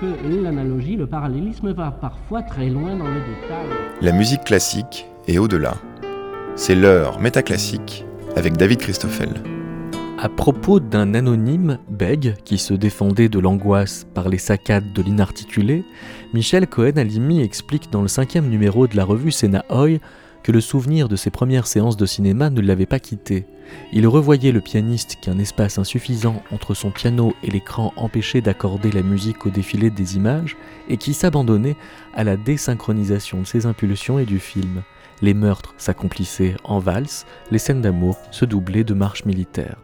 que l'analogie, le parallélisme va parfois très loin dans le détail. La musique classique est au-delà. C'est l'heure métaclassique avec David Christoffel. À propos d'un anonyme, Beg, qui se défendait de l'angoisse par les saccades de l'inarticulé, Michel Cohen-Alimi explique dans le cinquième numéro de la revue Hoy que le souvenir de ses premières séances de cinéma ne l'avait pas quitté. Il revoyait le pianiste qu'un espace insuffisant entre son piano et l'écran empêchait d'accorder la musique au défilé des images et qui s'abandonnait à la désynchronisation de ses impulsions et du film. Les meurtres s'accomplissaient en valse, les scènes d'amour se doublaient de marches militaires.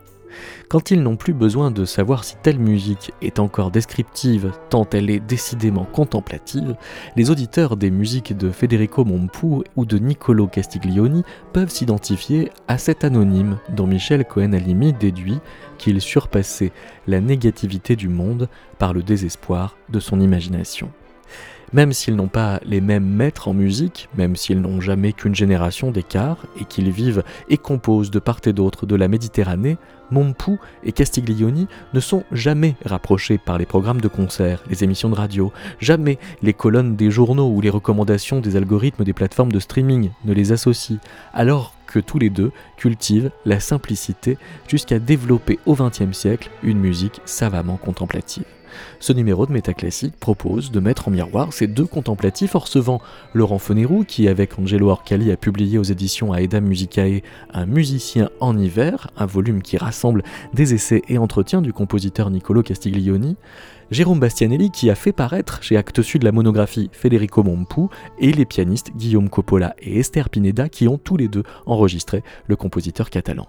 Quand ils n'ont plus besoin de savoir si telle musique est encore descriptive tant elle est décidément contemplative, les auditeurs des musiques de Federico Mompou ou de Niccolo Castiglioni peuvent s'identifier à cet anonyme dont Michel Cohen-Alimi déduit qu'il surpassait la négativité du monde par le désespoir de son imagination. Même s'ils n'ont pas les mêmes maîtres en musique, même s'ils n'ont jamais qu'une génération d'écart et qu'ils vivent et composent de part et d'autre de la Méditerranée, Mompou et Castiglioni ne sont jamais rapprochés par les programmes de concert, les émissions de radio, jamais les colonnes des journaux ou les recommandations des algorithmes des plateformes de streaming ne les associent, alors que tous les deux cultivent la simplicité jusqu'à développer au XXe siècle une musique savamment contemplative. Ce numéro de Métaclassique propose de mettre en miroir ces deux contemplatifs recevant Laurent Fonerou, qui avec Angelo Orcali a publié aux éditions Aeda Musicae Un musicien en hiver, un volume qui rassemble des essais et entretiens du compositeur Niccolo Castiglioni, Jérôme Bastianelli qui a fait paraître chez Actes Sud la monographie Federico Mompou et les pianistes Guillaume Coppola et Esther Pineda qui ont tous les deux enregistré le compositeur catalan.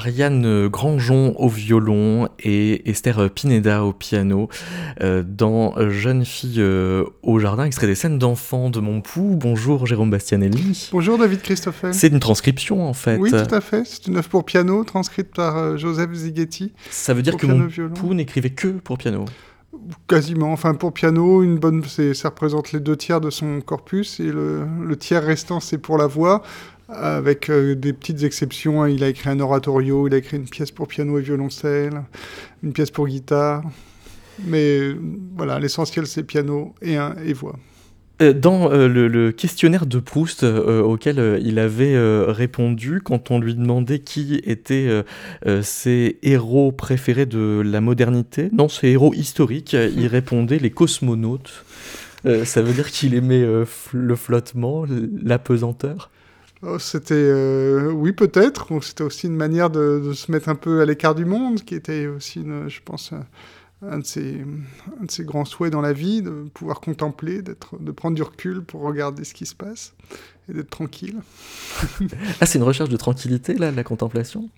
Ariane Grandjon au violon et Esther Pineda au piano euh, dans Jeune fille euh, au jardin, extrait des scènes d'enfants de mon pouls. Bonjour Jérôme Bastianelli. Bonjour David Christoffel. C'est une transcription en fait. Oui, tout à fait. C'est une œuvre pour piano transcrite par euh, Joseph Zighetti. Ça veut dire que mon pouls n'écrivait que pour piano Quasiment. Enfin, pour piano, une bonne, ça représente les deux tiers de son corpus et le, le tiers restant, c'est pour la voix avec euh, des petites exceptions. Il a écrit un oratorio, il a écrit une pièce pour piano et violoncelle, une pièce pour guitare. Mais voilà, l'essentiel c'est piano et, et voix. Euh, dans euh, le, questionnaire de Proust auquel il avait répondu, quand on lui demandait qui étaient ses héros préférés de la modernité, non, ses héros historiques, il répondait les cosmonautes. ça veut dire qu'il aimait le flottement, la pesanteur Oh, c'était, euh, oui, peut-être. C'était aussi une manière de, se mettre un peu à l'écart du monde, qui était aussi, je pense, un de, ses, un de ses grands souhaits dans la vie, de pouvoir contempler, d'être, de prendre du recul pour regarder ce qui se passe et d'être tranquille. ah, c'est une recherche de tranquillité, là, la contemplation?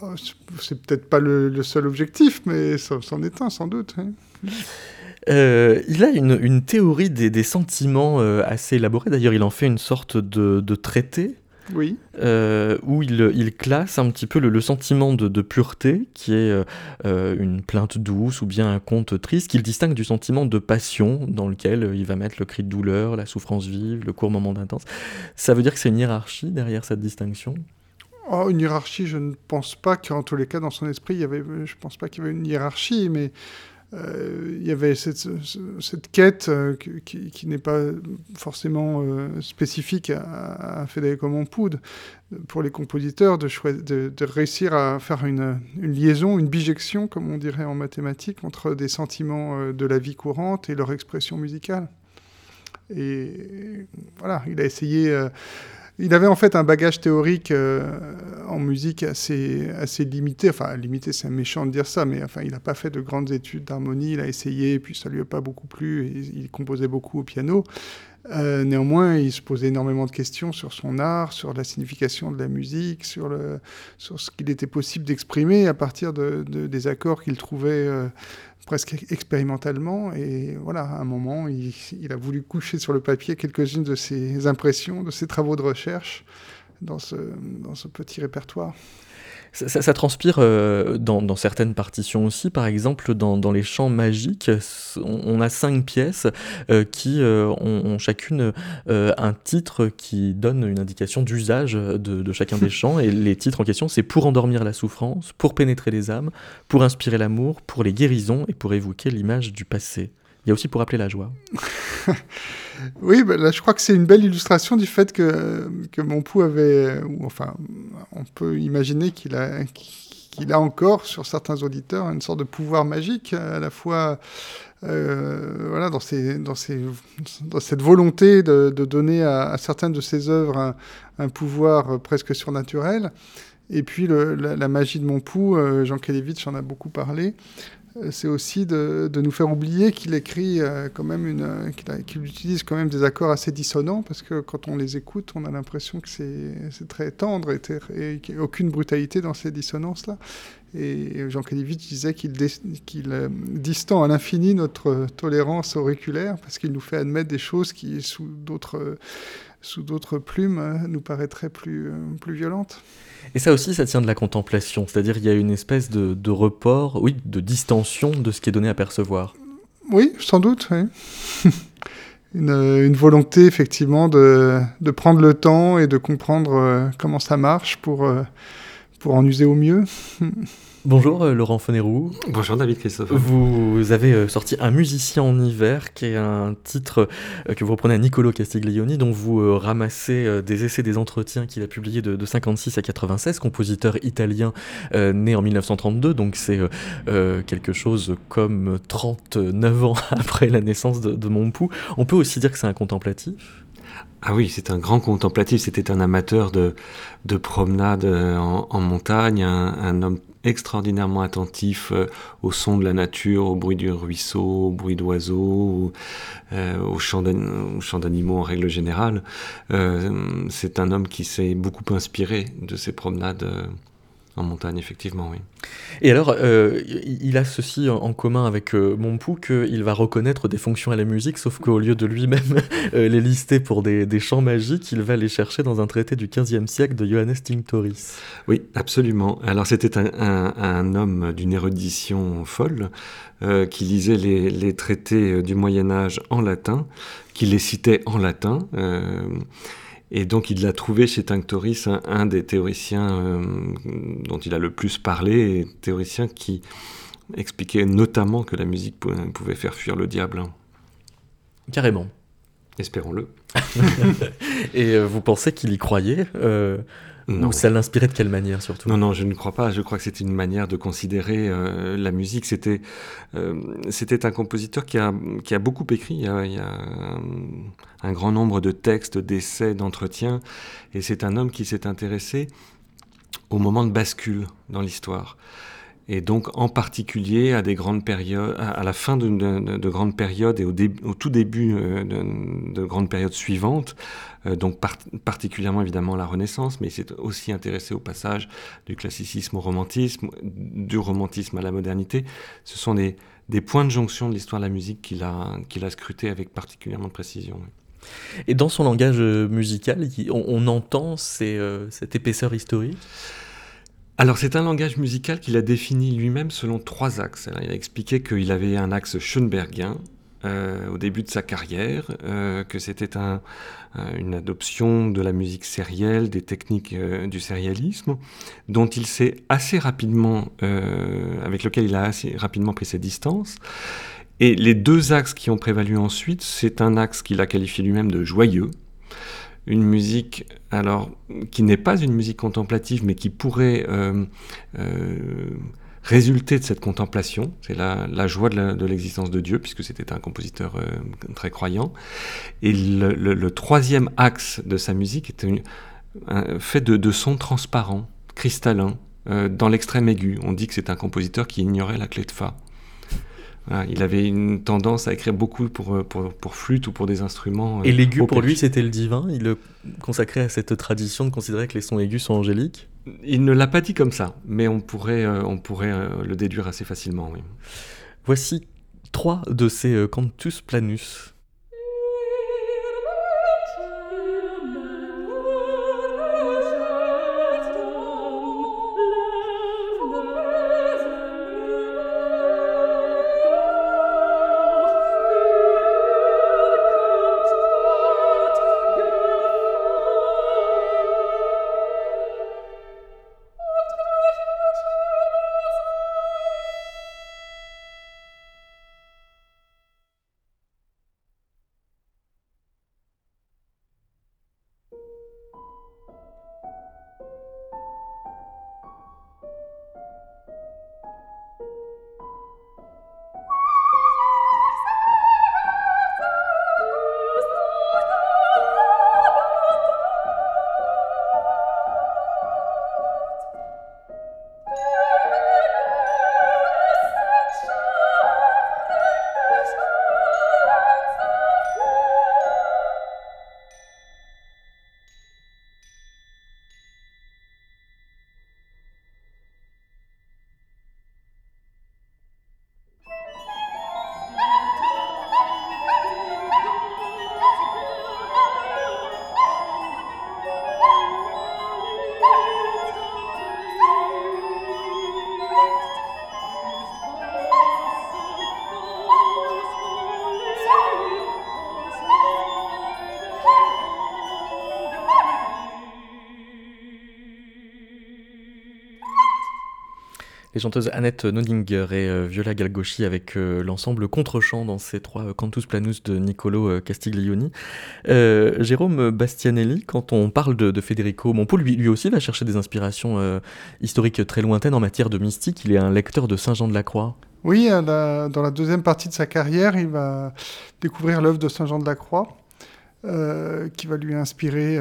Oh, C'est peut-être pas le, seul objectif, mais ça, c'en est un, sans doute. Euh, il a une, théorie des, sentiments euh, assez élaborée. D'ailleurs, il en fait une sorte de, traité. Oui. Euh, où il, classe un petit peu le, sentiment de, pureté, qui est une plainte douce ou bien un conte triste, qu'il distingue du sentiment de passion, dans lequel il va mettre le cri de douleur, la souffrance vive, le court moment d'intense. Ça veut dire que c'est une hiérarchie derrière cette distinction? Oh, une hiérarchie, je ne pense pas qu'en tous les cas, dans son esprit, il y avait, je ne pense pas qu'il y avait une hiérarchie, mais il y avait cette, quête euh, qui, n'est pas forcément euh, spécifique à, Federico Monpoud pour les compositeurs de, de, réussir à faire une, liaison, une bijection, comme on dirait en mathématiques, entre des sentiments de la vie courante et leur expression musicale. Et voilà, il a essayé il avait en fait un bagage théorique euh, en musique assez, assez limité. Enfin, limité, c'est méchant de dire ça, mais enfin, il n'a pas fait de grandes études d'harmonie. Il a essayé, puis ça lui a pas beaucoup plu. Et il composait beaucoup au piano. Euh, néanmoins, il se posait énormément de questions sur son art, sur la signification de la musique, sur, ce qu'il était possible d'exprimer à partir de, des accords qu'il trouvait euh, presque expérimentalement. Et voilà, à un moment, il, a voulu coucher sur le papier quelques-unes de ses impressions, de ses travaux de recherche dans ce petit répertoire. Ça, transpire euh, dans, certaines partitions aussi. Par exemple, dans, les chants magiques, on, a cinq pièces euh, qui euh, ont, chacune un titre qui donne une indication d'usage de, chacun des chants. Et les titres en question, c'est pour endormir la souffrance, pour pénétrer les âmes, pour inspirer l'amour, pour les guérisons et pour évoquer l'image du passé. Il y a aussi pour appeler la joie. oui, ben là, je crois que c'est une belle illustration du fait que, que mon pouls avait, enfin, on peut imaginer qu'il a, qu'il a encore sur certains auditeurs une sorte de pouvoir magique, à la fois euh, voilà, dans, cette volonté de, donner à, certaines de ses œuvres un, pouvoir presque surnaturel. Et puis la, magie de mon pouls, euh, Jean Kelevitch en a beaucoup parlé, euh, c'est aussi de, nous faire oublier qu'il écrit euh, quand même une, euh, qu'il utilise quand même des accords assez dissonants parce que quand on les écoute, on a l'impression que c'est très tendre et, qu'il n'y a aucune brutalité dans ces dissonances-là. Et Jean Kalivitch disait qu'il distend à l'infini notre tolérance auriculaire parce qu'il nous fait admettre des choses qui, sous d'autres sous d'autres plumes, nous paraîtraient plus, plus violentes. Et ça aussi, ça tient de la contemplation, c'est-à-dire il y a une espèce de, de, report, oui, de distension de ce qui est donné à percevoir. Oui, sans doute, oui. une, une, volonté effectivement de, de, prendre le temps et de comprendre euh, comment ça marche pour, euh, pour en user au mieux. Bonjour euh, Laurent Fonerou. Bonjour David Christophe. Vous avez euh, sorti Un musicien en hiver, qui est un titre euh, que vous reprenez à Niccolo Castiglioni, dont vous ramassez des essais, des entretiens qu'il a publiés de, 56 à 96, compositeur italien né en 1932, donc c'est quelque chose comme 39 ans après la naissance de, de Montpou. On peut aussi dire que c'est un contemplatif? Ah oui, c'est un grand contemplatif, c'était un amateur de, de promenade en, montagne, un, homme extraordinairement attentif euh, au son de la nature, au bruit du ruisseau, au bruit d'oiseaux, euh, au chant d'animaux en règle générale. Euh, c'est un homme qui s'est beaucoup inspiré de ces promenades en montagne, effectivement, oui. Et alors, euh, il a ceci en commun avec euh, Montpou qu'il va reconnaître des fonctions à la musique, sauf qu'au lieu de lui-même euh, les lister pour des, des, chants magiques, il va les chercher dans un traité du XVe siècle de Johannes Tinctoris. Oui, absolument. Alors c'était un, un, un, homme d'une érudition folle qui lisait les, les, traités du Moyen Âge en latin, qui les citait en latin. Et donc il l'a trouvé chez Tinctoris un, des théoriciens euh, dont il a le plus parlé, et théoricien qui expliquait notamment que la musique pouvait faire fuir le diable. Carrément. Espérons-le. et euh, vous pensez qu'il y croyait euh, non. Ou ça l'inspirait de quelle manière surtout? Non, non, je ne crois pas. Je crois que c'était une manière de considérer euh, la musique. C'était, euh, c'était un compositeur qui a, qui a beaucoup écrit. Il y a, il y a un, un, grand nombre de textes, d'essais, d'entretiens. Et c'est un homme qui s'est intéressé au moment de bascule dans l'histoire et donc en particulier à des grandes périodes, à la fin de, de, de grandes périodes et au, tout début euh, de, de, grandes périodes suivantes, euh, donc par, particulièrement évidemment la Renaissance, mais il s'est aussi intéressé au passage du classicisme au romantisme, du romantisme à la modernité. Ce sont des, points de jonction de l'histoire de la musique qu'il a, qu'il scruté avec particulièrement de précision. Et dans son langage musical, on, entend euh, cette épaisseur historique? Alors c'est un langage musical qu'il a défini lui-même selon trois axes. Il a expliqué qu'il avait un axe schoenbergien euh, au début de sa carrière, euh, que c'était un, une adoption de la musique sérielle, des techniques euh, du sérialisme, dont il s'est assez rapidement, euh, avec lequel il a assez rapidement pris ses distances. Et les deux axes qui ont prévalu ensuite, c'est un axe qu'il a qualifié lui-même de joyeux, une musique alors qui n'est pas une musique contemplative, mais qui pourrait euh, euh, résulter de cette contemplation. C'est la, la, joie de l'existence de, Dieu, puisque c'était un compositeur euh, très croyant. Et le, troisième axe de sa musique était une, un, fait de, de sons transparents, cristallins, dans l'extrême aigu. On dit que c'est un compositeur qui ignorait la clé de fa. Voilà, il avait une tendance à écrire beaucoup pour, pour, pour flûte ou pour des instruments. Et l'aigu, pour lui, c'était le divin Il le consacrait à cette tradition de considérer que les sons aigus sont angéliques Il ne l'a pas dit comme ça, mais on pourrait, euh, on pourrait euh, le déduire assez facilement. Oui. Voici trois de ces euh, cantus planus. Les chanteuses Annette Nodinger et euh, Viola Galgoschi avec euh, l'ensemble contre-chant dans ces trois euh, Cantus Planus de Niccolo Castiglioni. Jérôme Bastianelli, quand on parle de, de Federico Montpou, lui, lui, aussi va chercher des inspirations historiques très lointaines en matière de mystique. Il est un lecteur de Saint Jean de la Croix. Oui, dans la deuxième partie de sa carrière, il va découvrir l'œuvre de Saint Jean de la Croix, qui va lui inspirer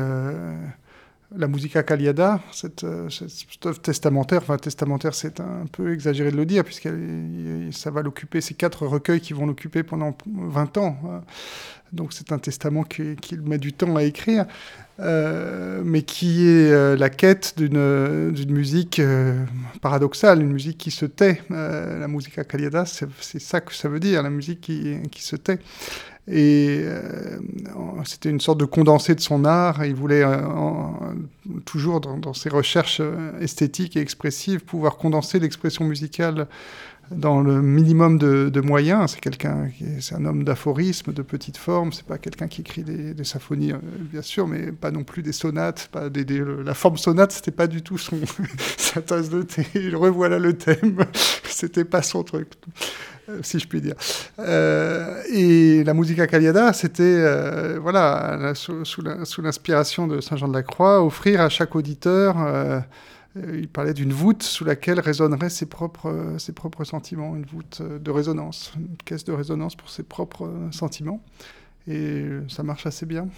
la musica caliada, cette, œuvre testamentaire, enfin testamentaire c'est un peu exagéré de le dire, puisque ça va l'occuper, ces quatre recueils qui vont l'occuper pendant 20 ans. Hein. Donc c'est un testament qu'il met du temps à écrire, euh, mais qui est euh, la quête d'une musique euh, paradoxale, une musique qui se tait. la musica caliada, c'est ça que ça veut dire, la musique qui se tait. Et c'était une sorte de condensé de son art. Il voulait toujours, dans, dans, ses recherches esthétiques et expressives, pouvoir condenser l'expression musicale dans le minimum de, moyens. C'est quelqu'un, c'est un homme d'aphorisme, de petite forme. C'est pas quelqu'un qui écrit des, symphonies, euh, bien sûr, mais pas non plus des sonates. Pas des, la forme sonate, c'était pas du tout son sa tasse de thé. Revoilà le thème. c'était pas son truc, euh, si je puis dire. Euh, et la musica caliada, c'était voilà sous, l'inspiration de Saint Jean de la Croix, offrir à chaque auditeur il parlait d'une voûte sous laquelle résonneraient ses propres, euh, ses propres sentiments, une voûte euh, de résonance, une caisse de résonance pour ses propres sentiments. Et ça marche assez bien.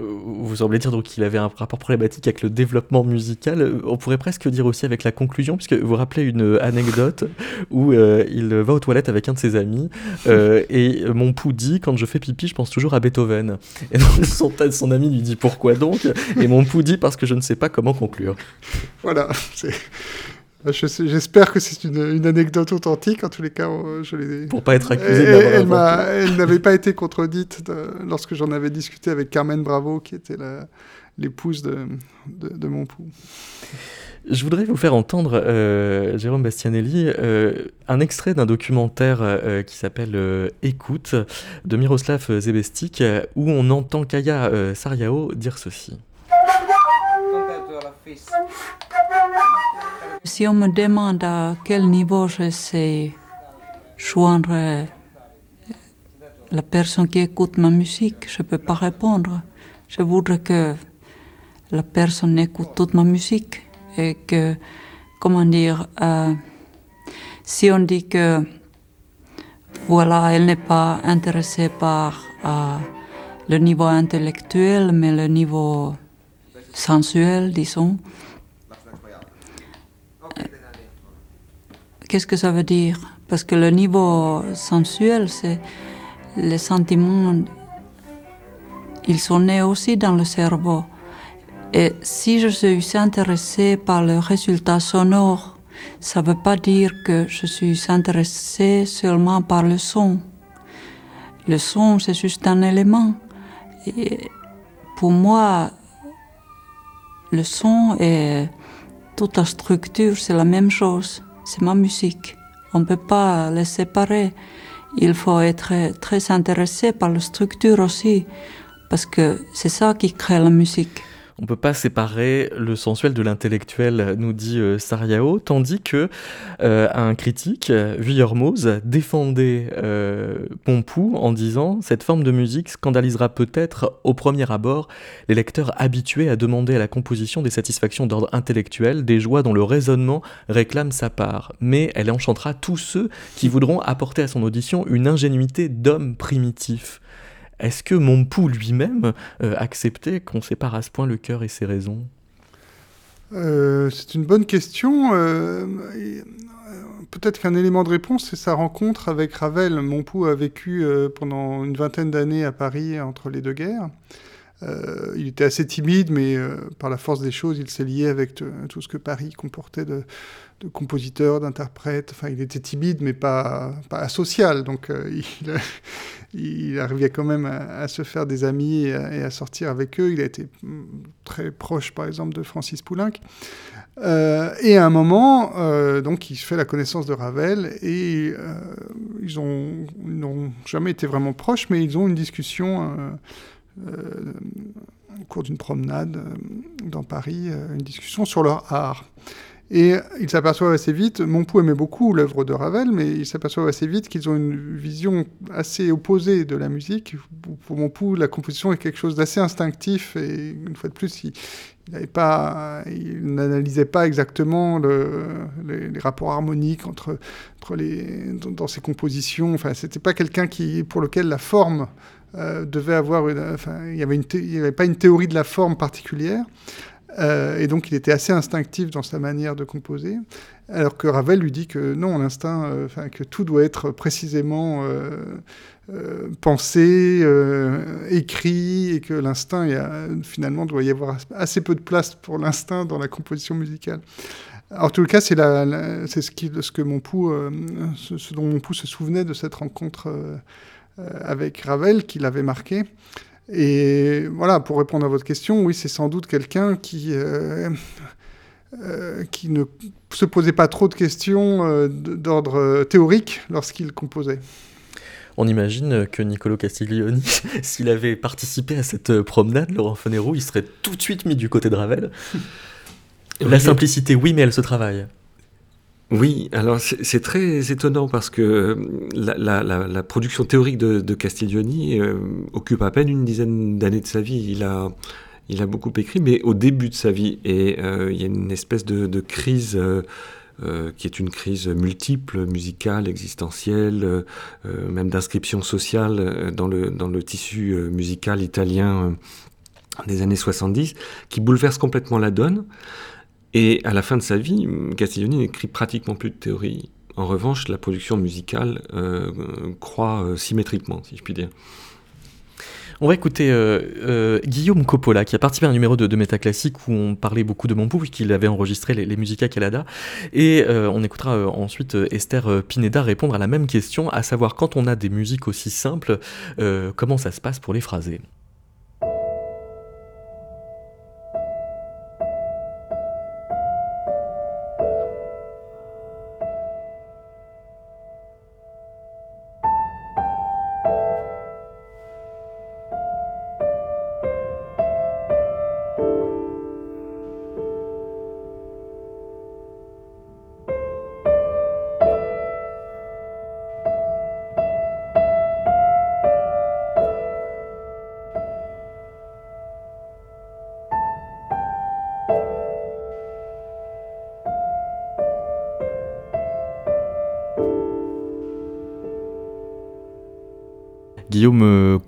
Euh, vous semblez dire donc qu'il avait un rapport problématique avec le développement musical. Euh, on pourrait presque dire aussi avec la conclusion, puisque vous rappelez une anecdote où euh, il va aux toilettes avec un de ses amis et mon pou dit quand je fais pipi, je pense toujours à Beethoven. Et donc son, son ami lui dit pourquoi donc? Et mon pou dit parce que je ne sais pas comment conclure. Voilà, j'espère que c'est une, anecdote authentique. En tous les cas, je l'ai. Pour pas être accusé d'avoir elle, elle n'avait pas été contredite lorsque j'en avais discuté avec Carmen Bravo, qui était l'épouse de, de, mon pou. Je voudrais vous faire entendre, euh, Jérôme Bastianelli, euh, un extrait d'un documentaire euh, qui s'appelle Écoute de Miroslav Zebestik, où on entend Kaya Sariao dire ceci. Si on me demande à quel niveau je sais joindre la personne qui écoute ma musique, je ne peux pas répondre. Je voudrais que la personne écoute toute ma musique et que, comment dire, euh, si on dit que voilà, elle n'est pas intéressée par euh, le niveau intellectuel, mais le niveau sensuel, disons, Qu'est-ce que ça veut dire? Parce que le niveau sensuel, c'est les sentiments, ils sont nés aussi dans le cerveau. Et si je suis intéressée par le résultat sonore, ça ne veut pas dire que je suis intéressée seulement par le son. Le son, c'est juste un élément. Et pour moi, le son et toute la structure, c'est la même chose c'est ma musique. On ne peut pas les séparer. Il faut être très intéressé par la structure aussi, parce que c'est ça qui crée la musique. On ne peut pas séparer le sensuel de l'intellectuel, nous dit euh, Sariao, tandis que euh, un critique, Villermoz, défendait euh, Pompou en disant cette forme de musique scandalisera peut-être au premier abord les lecteurs habitués à demander à la composition des satisfactions d'ordre intellectuel, des joies dont le raisonnement réclame sa part, mais elle enchantera tous ceux qui voudront apporter à son audition une ingénuité d'homme primitif. Est-ce que mon pou lui-même euh, acceptait qu'on sépare à ce point le cœur et ses raisons? Euh, C'est une bonne question. Euh, peut-être qu'un élément de réponse, c'est sa rencontre avec Ravel. Mon pou a vécu pendant une vingtaine d'années à Paris entre les deux guerres. Il était assez timide, mais par la force des choses, il s'est lié avec tout ce que Paris comportait de, compositeurs, d'interprètes. Enfin, il était timide, mais pas, pas asocial. Donc, il, il arrivait quand même à, se faire des amis et à, sortir avec eux. Il a été très proche, par exemple, de Francis Poulenc. Euh, et à un moment, euh, donc, il fait la connaissance de Ravel et euh, ils n'ont jamais été vraiment proches, mais ils ont une discussion au cours d'une promenade dans Paris, une discussion sur leur art. Et ils s'aperçoivent assez vite, Montpou aimait beaucoup l'œuvre de Ravel, mais ils s'aperçoivent assez vite qu'ils ont une vision assez opposée de la musique. Pour Montpou, la composition est quelque chose d'assez instinctif, et une fois de plus, il, n'analysait pas exactement le, les, rapports harmoniques entre, les, dans, ses compositions. Enfin, c'était pas quelqu'un pour lequel la forme euh, devait avoir une, enfin, il n'y avait, pas une théorie de la forme particulière. Euh, et donc il était assez instinctif dans sa manière de composer, alors que Ravel lui dit que non, l'instinct, euh, que tout doit être précisément pensé, écrit, et que l'instinct, finalement, doit y avoir assez peu de place pour l'instinct dans la composition musicale. En tout cas, c'est ce, ce que ce, ce, dont mon pouls se souvenait de cette rencontre avec Ravel, qui l'avait marqué. Et voilà, pour répondre à votre question, oui, c'est sans doute quelqu'un qui, euh, euh, qui ne se posait pas trop de questions euh, d'ordre théorique lorsqu'il composait. On imagine que Niccolo Castiglioni, s'il avait participé à cette promenade, Laurent Fonero, il serait tout de suite mis du côté de Ravel. La simplicité, oui, mais elle se travaille. Oui, alors c'est très étonnant parce que euh, la, production théorique de, Castiglioni euh, occupe à peine une dizaine d'années de sa vie. Il a, beaucoup écrit, mais au début de sa vie. Et euh, il y a une espèce de, crise qui est une crise multiple, musicale, existentielle, même d'inscription sociale dans le, dans le tissu musical italien des années 70, qui bouleverse complètement la donne. Et à la fin de sa vie, Castiglioni n'écrit pratiquement plus de théorie. En revanche, la production musicale euh, croît euh, symétriquement, si je puis dire. On va écouter euh, Guillaume Coppola, qui a participé à un numéro de, de Métaclassique où on parlait beaucoup de Montpou, puisqu'il avait enregistré les, les Musica Calada. Et on écoutera ensuite Esther Pineda répondre à la même question, à savoir quand on a des musiques aussi simples, comment ça se passe pour les phraser.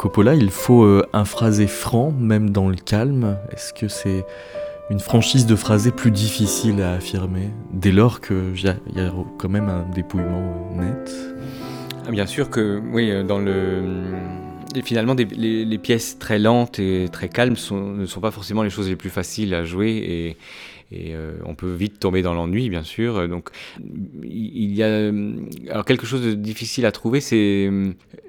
Coppola, il faut euh, un phrasé franc, même dans le calme. Est-ce que c'est une franchise de phrasé plus difficile à affirmer, dès lors qu'il y, a quand même un dépouillement euh, net? Ah, Bien sûr que, oui, dans le. finalement, les, pièces très lentes et très calmes ne sont pas forcément les choses les plus faciles à jouer. Et euh, on peut vite tomber dans l'ennui, bien sûr. Donc, il y a alors quelque chose de difficile à trouver, c'est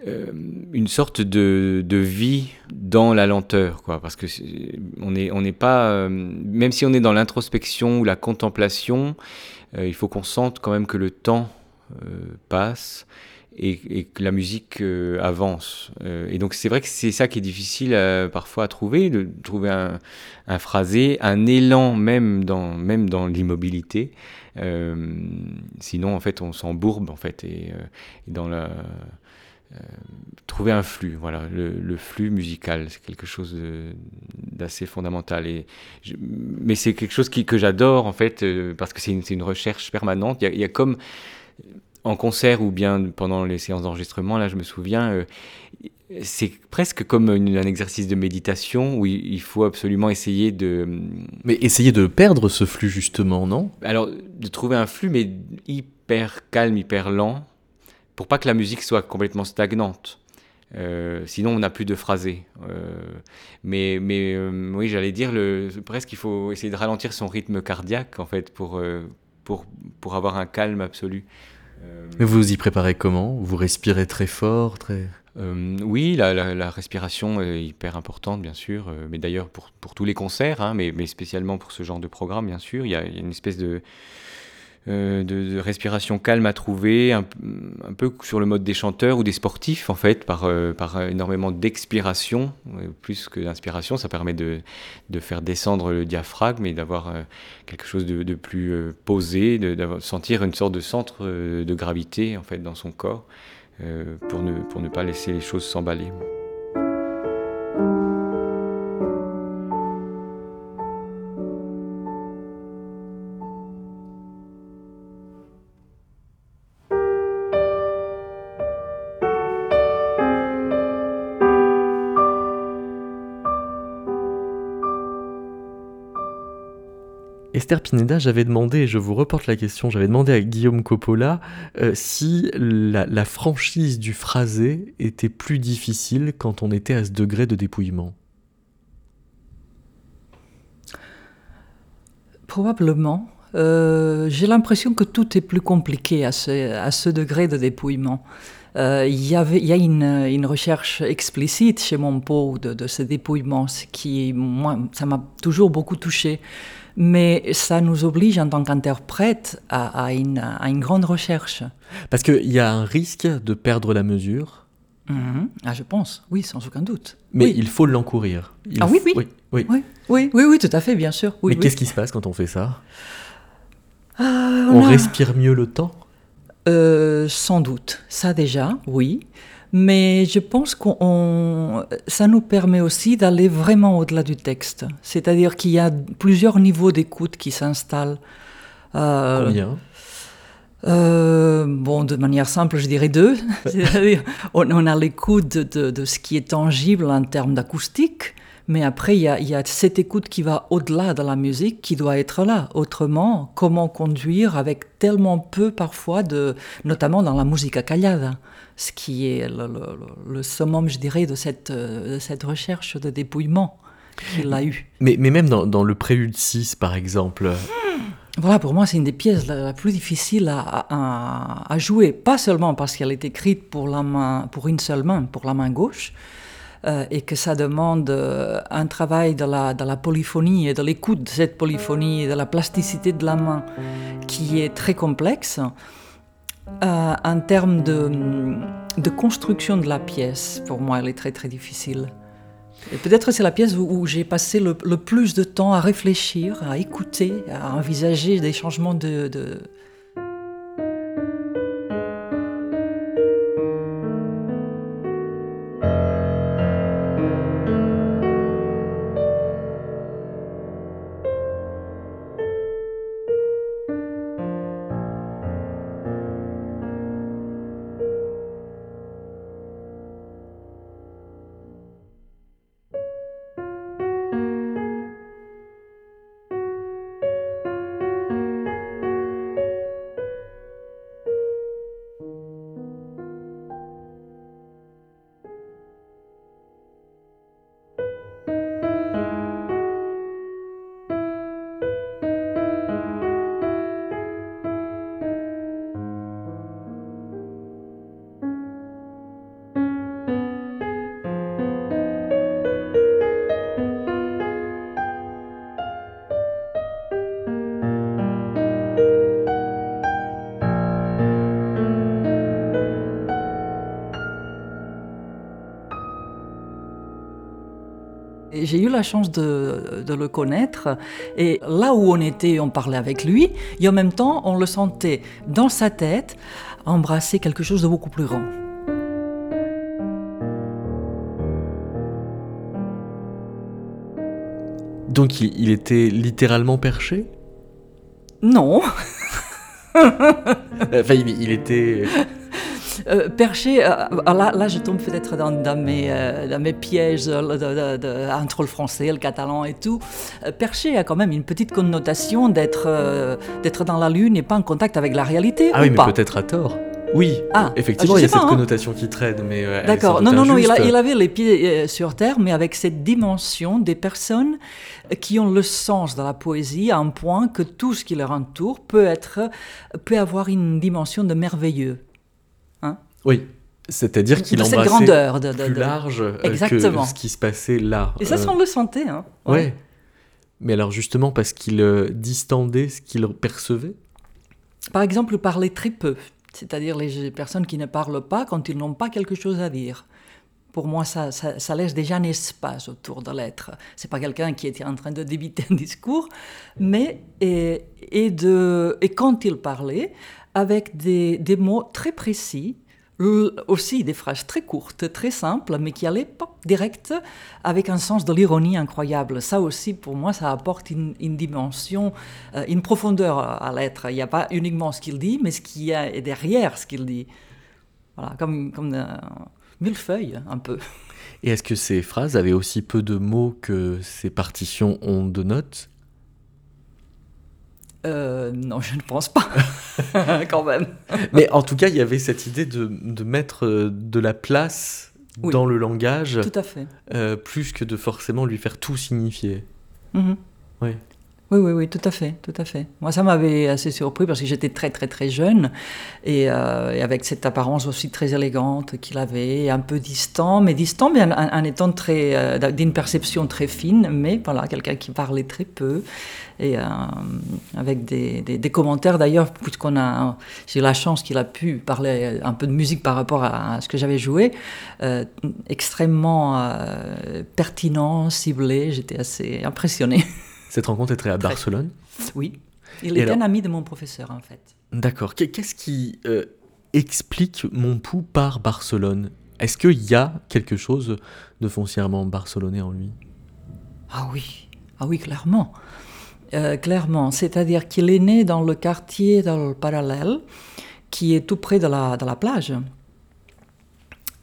euh, une sorte de, vie dans la lenteur, quoi, parce que on n'est pas, euh, même si on est dans l'introspection ou la contemplation, il faut qu'on sente quand même que le temps passe et, que la musique euh, avance. Euh, et donc c'est vrai que c'est ça qui est difficile euh, parfois à trouver, de trouver un, un, phrasé, un élan même dans, même dans l'immobilité. sinon en fait on s'embourbe en fait et, dans la trouver un flux, voilà, le, flux musical, c'est quelque chose d'assez fondamental. Et mais c'est quelque chose que j'adore en fait, parce que c'est une, recherche permanente. Il y a comme en concert ou bien pendant les séances d'enregistrement, là je me souviens, euh, c'est presque comme un exercice de méditation où il faut absolument essayer de... Mais essayer de perdre ce flux justement, non? Alors, de trouver un flux, mais hyper calme, hyper lent, pour pas que la musique soit complètement stagnante. Euh, sinon, on n'a plus de phrasé. Euh, mais mais oui, j'allais dire, le, presque il faut essayer de ralentir son rythme cardiaque, en fait, pour, pour, pour avoir un calme absolu. Mais vous vous y préparez comment? Vous respirez très fort très... Euh, oui, la, respiration est hyper importante, bien sûr, euh, mais d'ailleurs pour, pour, tous les concerts, hein, mais, mais, spécialement pour ce genre de programme, bien sûr, il y a, une espèce de, euh, de, respiration calme à trouver, un, peu sur le mode des chanteurs ou des sportifs en fait, par, euh, par énormément d'expiration, euh, plus que d'inspiration. Ça permet de, de, faire descendre le diaphragme et d'avoir quelque chose de, de plus posé, de, sentir une sorte de centre de gravité en fait dans son corps pour, ne, pour ne pas laisser les choses s'emballer. Pineda, j'avais demandé, et je vous reporte la question, j'avais demandé à Guillaume Coppola euh, si la, franchise du phrasé était plus difficile quand on était à ce degré de dépouillement. Probablement. Euh, j'ai l'impression que tout est plus compliqué à ce, degré de dépouillement. Euh, il y, avait, y a une, recherche explicite chez mon de, de ce dépouillement, ce qui, moi, ça m'a toujours beaucoup touché mais ça nous oblige en tant qu'interprète à, une, grande recherche. Parce qu'il y a un risque de perdre la mesure. Mhm. Ah, je pense, oui, sans aucun doute. Mais il faut l'encourir. Ah oui oui. Oui, oui oui. oui, oui, tout à fait, bien sûr. mais qu'est-ce qui se passe quand on fait ça ah, on, respire mieux le temps? Euh, Sans doute, ça déjà, oui. Mais je pense que ça nous permet aussi d'aller vraiment au-delà du texte. C'est-à-dire qu'il y a plusieurs niveaux d'écoute qui s'installent. Euh, Combien? Euh, bon, de manière simple, je dirais deux. on, a l'écoute de, ce qui est tangible en termes d'acoustique, mais après, il y, a, il y, a, cette écoute qui va au-delà de la musique qui doit être là. Autrement, comment conduire avec tellement peu parfois, de, notamment dans la musique callada ce qui est le, summum, je dirais, de cette, de cette recherche de dépouillement qu'il a eu. Mais, mais même dans, dans, le Prélude 6, par exemple. Hmm. Voilà, pour moi, c'est une des pièces la, plus difficiles à, à, jouer. Pas seulement parce qu'elle est écrite pour, la main, pour une seule main, pour la main gauche, euh, et que ça demande euh, un travail de la, de la polyphonie et de l'écoute de cette polyphonie et de la plasticité de la main qui est très complexe. Euh, en termes de, de, construction de la pièce, pour moi, elle est très très difficile. Peut-être c'est la pièce où, j'ai passé le, plus de temps à réfléchir, à écouter, à envisager des changements de, la chance de, le connaître et là où on était, on parlait avec lui et en même temps on le sentait dans sa tête embrasser quelque chose de beaucoup plus grand. Donc il était littéralement perché? Non. enfin, il était euh, perché, euh, là, là, je tombe peut-être dans, dans, mes, euh, dans mes pièges entre le français, le catalan et tout. perché a quand même une petite connotation d'être d'être dans la lune et pas en contact avec la réalité. Ah oui, mais peut-être à tort. Oui, ah, effectivement, il y a cette hein. connotation qui traîne, mais D'accord. Non, non, non, il, il, avait les pieds sur terre, mais avec cette dimension des personnes qui ont le sens de la poésie à un point que tout ce qui leur entoure peut être, peut avoir une dimension de merveilleux. Oui, c'est-à-dire qu'il embrassait grandeur de, plus large euh, que ce qui se passait là. Et ça, on le sentait. Hein. Ouais. Mais alors justement parce qu'il euh, distendait ce qu'il percevait? Par exemple, parler très peu, c'est-à-dire les personnes qui ne parlent pas quand ils n'ont pas quelque chose à dire. Pour moi, ça, ça, laisse déjà un espace autour de l'être. C'est pas quelqu'un qui était en train de débiter un discours, mais et, et, de, et quand il parlait, avec des, des mots très précis, aussi des phrases très courtes, très simples, mais qui allaient pop, direct, avec un sens de l'ironie incroyable. Ça aussi, pour moi, ça apporte une, dimension, euh, une profondeur à l'être. Il n'y a pas uniquement ce qu'il dit, mais ce qui est derrière ce qu'il dit. Voilà, comme, comme mille feuilles, un peu. Et est-ce que ces phrases avaient aussi peu de mots que ces partitions ont de notes? Euh, non, je ne pense pas, quand même. Mais en tout cas, il y avait cette idée de, de mettre euh, de la place dans le langage. Tout à fait. Euh, plus que de forcément lui faire tout signifier. Mhm. Oui. Oui, oui, oui, tout à fait, tout à fait. Moi, ça m'avait assez surpris parce que j'étais très, très, très jeune et, avec cette apparence aussi très élégante qu'il avait, un peu distant, mais distant, mais en, étant très, d'une perception très fine, mais voilà, quelqu'un qui parlait très peu, et euh, avec des, des, commentaires d'ailleurs, puisqu'on a, j'ai eu la chance qu'il a pu parler un peu de musique par rapport à, ce que j'avais joué, euh, extrêmement euh, pertinent, ciblé, j'étais assez impressionné. Cette rencontre était à Barcelone Oui, il est un ami de mon professeur en fait. D'accord, qu'est-ce qui explique mon pouls par Barcelone? Est-ce qu'il y a quelque chose de foncièrement barcelonais en lui? Ah oui, ah oui, clairement. Euh, clairement. C'est-à-dire qu'il est né dans le quartier dans le parallèle, qui est tout près de la, de la plage,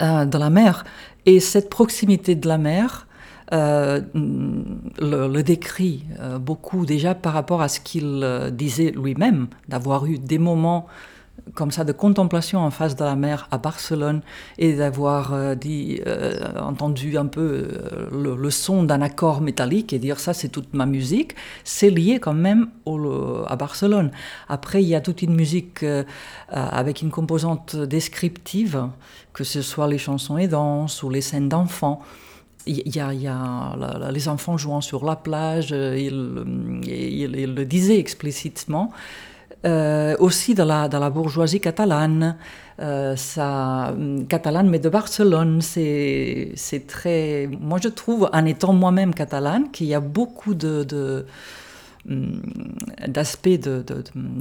euh, de la mer. Et cette proximité de la mer euh, le, le, décrit beaucoup déjà par rapport à ce qu'il disait lui-même, d'avoir eu des moments comme ça de contemplation en face de la mer à Barcelone et d'avoir euh, dit, euh, entendu un peu euh, le, son d'un accord métallique et dire ça c'est toute ma musique, c'est lié quand même à Barcelone. Après il y a toute une musique avec une composante descriptive, que ce soit les chansons et danses ou les scènes d'enfants. Il y, a, les enfants jouant sur la plage, il, il le disait explicitement. Euh, aussi dans la, bourgeoisie catalane, euh, catalane, mais de Barcelone. C'est, très. Moi, je trouve, en étant moi-même catalane, qu'il y a beaucoup hum, d'aspects de,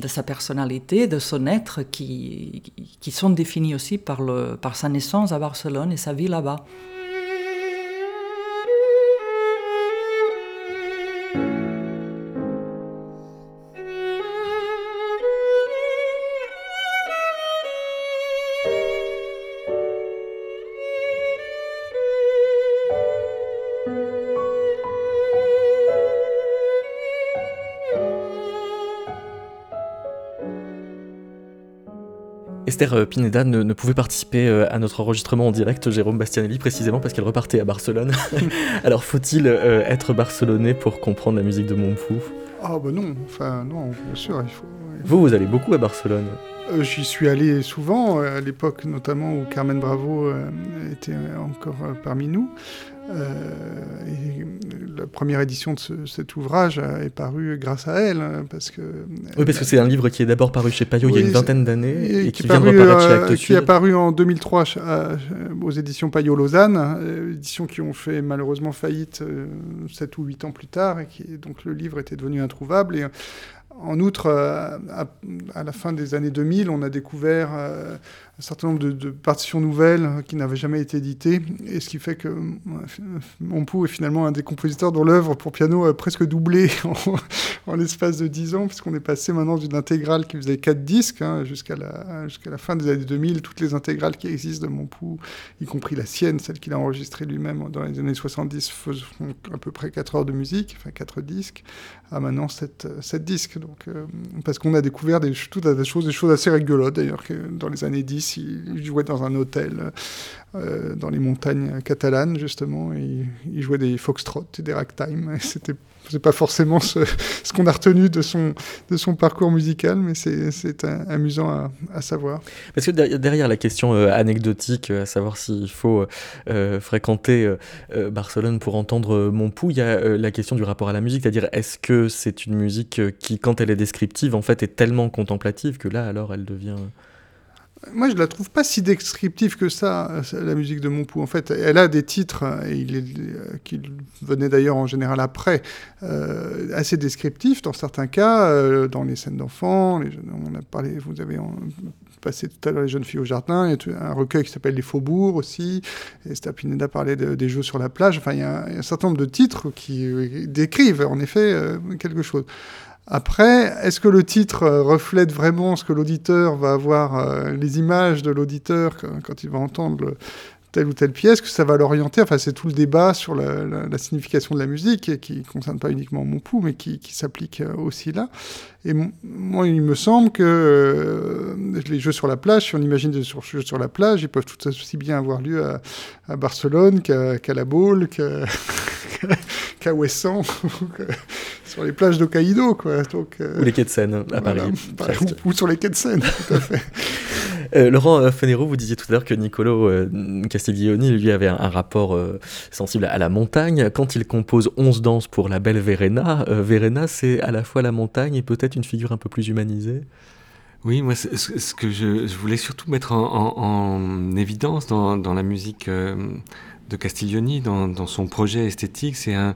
sa personnalité, de son être, qui, sont définis aussi par sa naissance à Barcelone et sa vie là-bas. Esther euh, Pineda ne, pouvait participer euh, à notre enregistrement en direct, Jérôme Bastianelli, précisément parce qu'elle repartait à Barcelone. Alors faut-il euh, être barcelonais pour comprendre la musique de Montfou Ah bah non, enfin non, bien sûr, il faut... Vous, vous allez beaucoup à Barcelone J'y suis allé souvent, à l'époque notamment où Carmen Bravo était encore parmi nous. Euh, et la première édition de cet ouvrage est parue grâce à elle, hein, parce que... Oui, parce que c'est un livre qui est d'abord paru chez Payot il y a une vingtaine d'années et, qui, vient de reparaître chez euh, Qui est paru en 2003 aux éditions Payot Lausanne, euh, éditions qui ont fait malheureusement faillite 7 ou 8 ans plus tard, et qui, donc le livre était devenu introuvable. Et en outre, à, à, la fin des années 2000, on a découvert un certain nombre de, partitions nouvelles qui n'avaient jamais été éditées, et ce qui fait que Montpou est finalement un des compositeurs dont l'œuvre pour piano a presque doublé en, l'espace de 10 ans, puisqu'on est passé maintenant d'une intégrale qui faisait 4 disques hein, jusqu'à la, jusqu'à la fin des années 2000, toutes les intégrales qui existent de Montpou, y compris la sienne, celle qu'il a enregistrée lui-même dans les années 70, font à peu près 4 heures de musique, enfin 4 disques, à maintenant 7, 7 disques. Donc, euh, parce qu'on a découvert des, tout choses, des choses assez rigolotes d'ailleurs, que dans les années 10, il jouait dans un hôtel dans les montagnes catalanes, justement. Et il jouait des foxtrot et des ragtime. C'était c'est pas forcément ce, qu'on a retenu de son, parcours musical, mais c'est amusant à, savoir. Parce que derrière la question euh, anecdotique, euh, à savoir s'il faut euh, fréquenter Barcelone pour entendre mon pouls, il y a la question du rapport à la musique, c'est-à-dire est-ce que c'est une musique qui, quand elle est descriptive, en fait, est tellement contemplative que là, alors, elle devient... Moi, je la trouve pas si descriptive que ça, la musique de Montpou. En fait, elle a des titres, euh, il euh, qui venaient d'ailleurs en général après, euh, assez descriptifs dans certains cas, dans les scènes d'enfants. On a parlé, vous avez passé tout à l'heure les jeunes filles au jardin. Il y a un recueil qui s'appelle Les Faubourgs aussi. Et Stapineda parlait des jeux sur la plage. Enfin, il y, a, un certain nombre de titres qui décrivent en effet quelque chose. Après, est-ce que le titre euh, reflète vraiment ce que l'auditeur va avoir, euh, les images de l'auditeur quand il va entendre telle ou telle pièce, que ça va l'orienter. Enfin, c'est tout le débat sur la, signification de la musique, et qui ne concerne pas uniquement mon pouls, mais qui, s'applique euh, aussi là. Et moi, il me semble que les jeux sur la plage, si on imagine des jeux sur la plage, ils peuvent tout aussi bien avoir lieu à, Barcelone qu'à La Baule, qu'à Ouessant, sur les plages d'Hokkaido, euh, ou les quais de Seine, à Paris. ou, sur les quais de Seine, tout à fait. Euh, Laurent euh, Fenero, vous disiez tout à l'heure que Niccolo Castiglioni, lui, avait un, rapport sensible à la montagne. Quand il compose 11 danses pour la belle Verena, Verena, c'est à la fois la montagne et peut-être une figure un peu plus humanisée oui, moi, ce que je, voulais surtout mettre en, évidence dans, la musique de Castiglioni, dans, son projet esthétique, c'est un,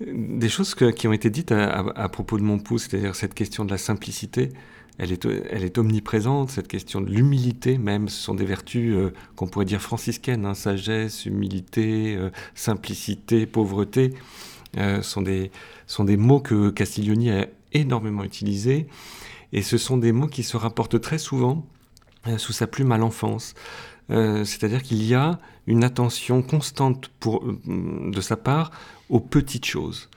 des choses qui ont été dites à, propos de mon c'est-à-dire cette question de la simplicité, elle est, elle est omniprésente, cette question de l'humilité même, ce sont des vertus euh, qu'on pourrait dire franciscaines, hein, sagesse, humilité, euh, simplicité, pauvreté, euh, sont, des, sont des mots que Castiglioni a énormément utilisés, et ce sont des mots qui se rapportent très souvent sous sa plume à l'enfance. C'est-à-dire qu'il y a une attention constante pour, de sa part aux petites choses.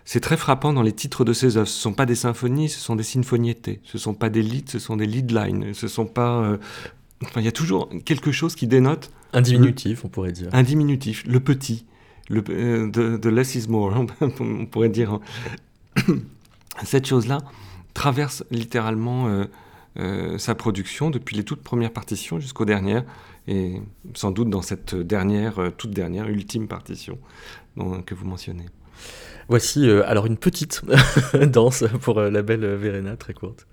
Euh, c'est très frappant dans les titres de ses œuvres. Ce ne sont pas des symphonies, ce sont des sinfoniettés. Ce ne sont pas des leads, ce sont des lead lines. Ce sont pas. Euh, enfin, il y a toujours quelque chose qui dénote. Un diminutif, on pourrait dire. Un diminutif, le petit. Le, euh, de, less is more, on pourrait dire. Cette chose-là traverse littéralement sa production depuis les toutes premières partitions jusqu'aux dernières et sans doute dans cette dernière, euh, toute dernière, ultime partition que vous mentionnez. Voici euh, alors une petite danse pour euh, la belle Verena, très courte.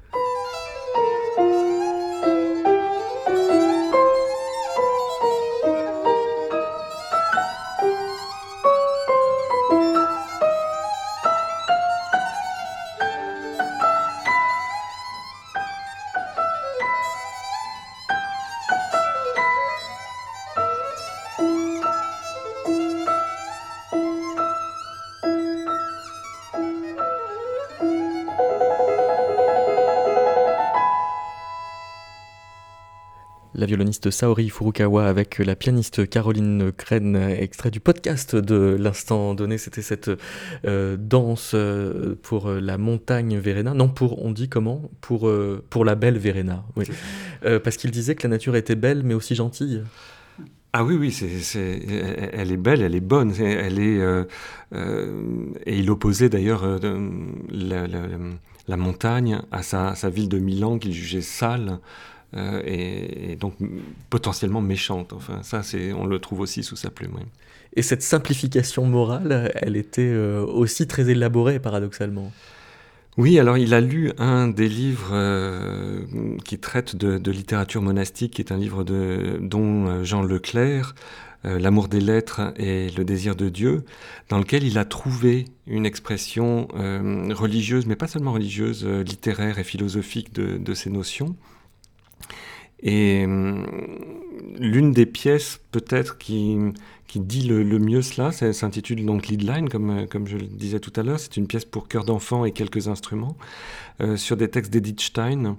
Violoniste Saori Furukawa avec la pianiste Caroline Kren, extrait du podcast de l'instant donné. C'était cette euh, danse euh, pour la montagne Verena. Non, pour, on dit comment? Pour, euh, pour la belle Verena. Oui. parce qu'il disait que la nature était belle mais aussi gentille. Ah oui, oui, c'est, elle est belle, elle est bonne, elle est, et il opposait d'ailleurs la, la, montagne à sa, sa ville de Milan qu'il jugeait sale. Euh, et, donc potentiellement méchante. Enfin, ça, c'est, on le trouve aussi sous sa plume. Et cette simplification morale, elle était euh, aussi très élaborée, paradoxalement. Oui, alors il a lu un des livres euh, qui traite de, littérature monastique, qui est un livre de dont Jean Leclerc, L'amour des lettres et le désir de Dieu, dans lequel il a trouvé une expression religieuse, mais pas seulement religieuse, littéraire et philosophique de ces notions. Et hum, l'une des pièces peut-être qui, qui dit le, mieux cela, ça s'intitule donc Lead comme, comme je le disais tout à l'heure. C'est une pièce pour chœur d'enfant et quelques instruments, euh, sur des textes d'Edith Stein,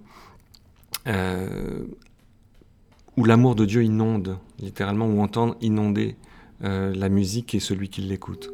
euh, où l'amour de Dieu inonde, littéralement, ou entendre inonder euh, la musique et celui qui l'écoute.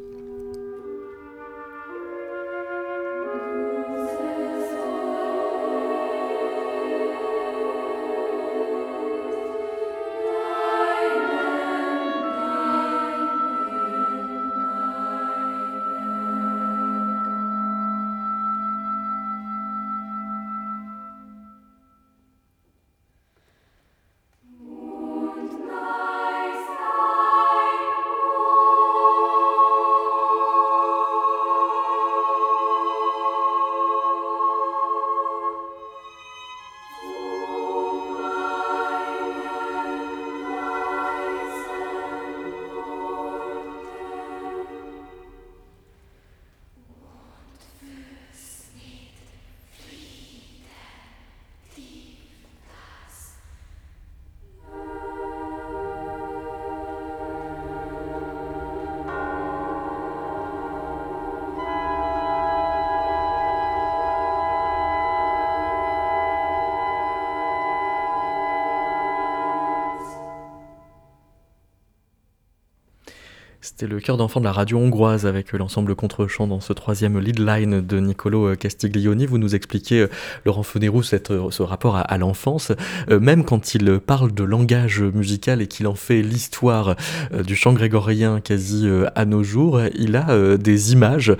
C'était le cœur d'enfant de la radio hongroise avec l'ensemble contre-champ dans ce troisième lead line de Nicolo Castiglioni. Vous nous expliquez, euh, Laurent Fonerou, euh, ce rapport à, l'enfance. Euh, même quand il parle de langage musical et qu'il en fait l'histoire du chant grégorien quasi à nos jours, il a des images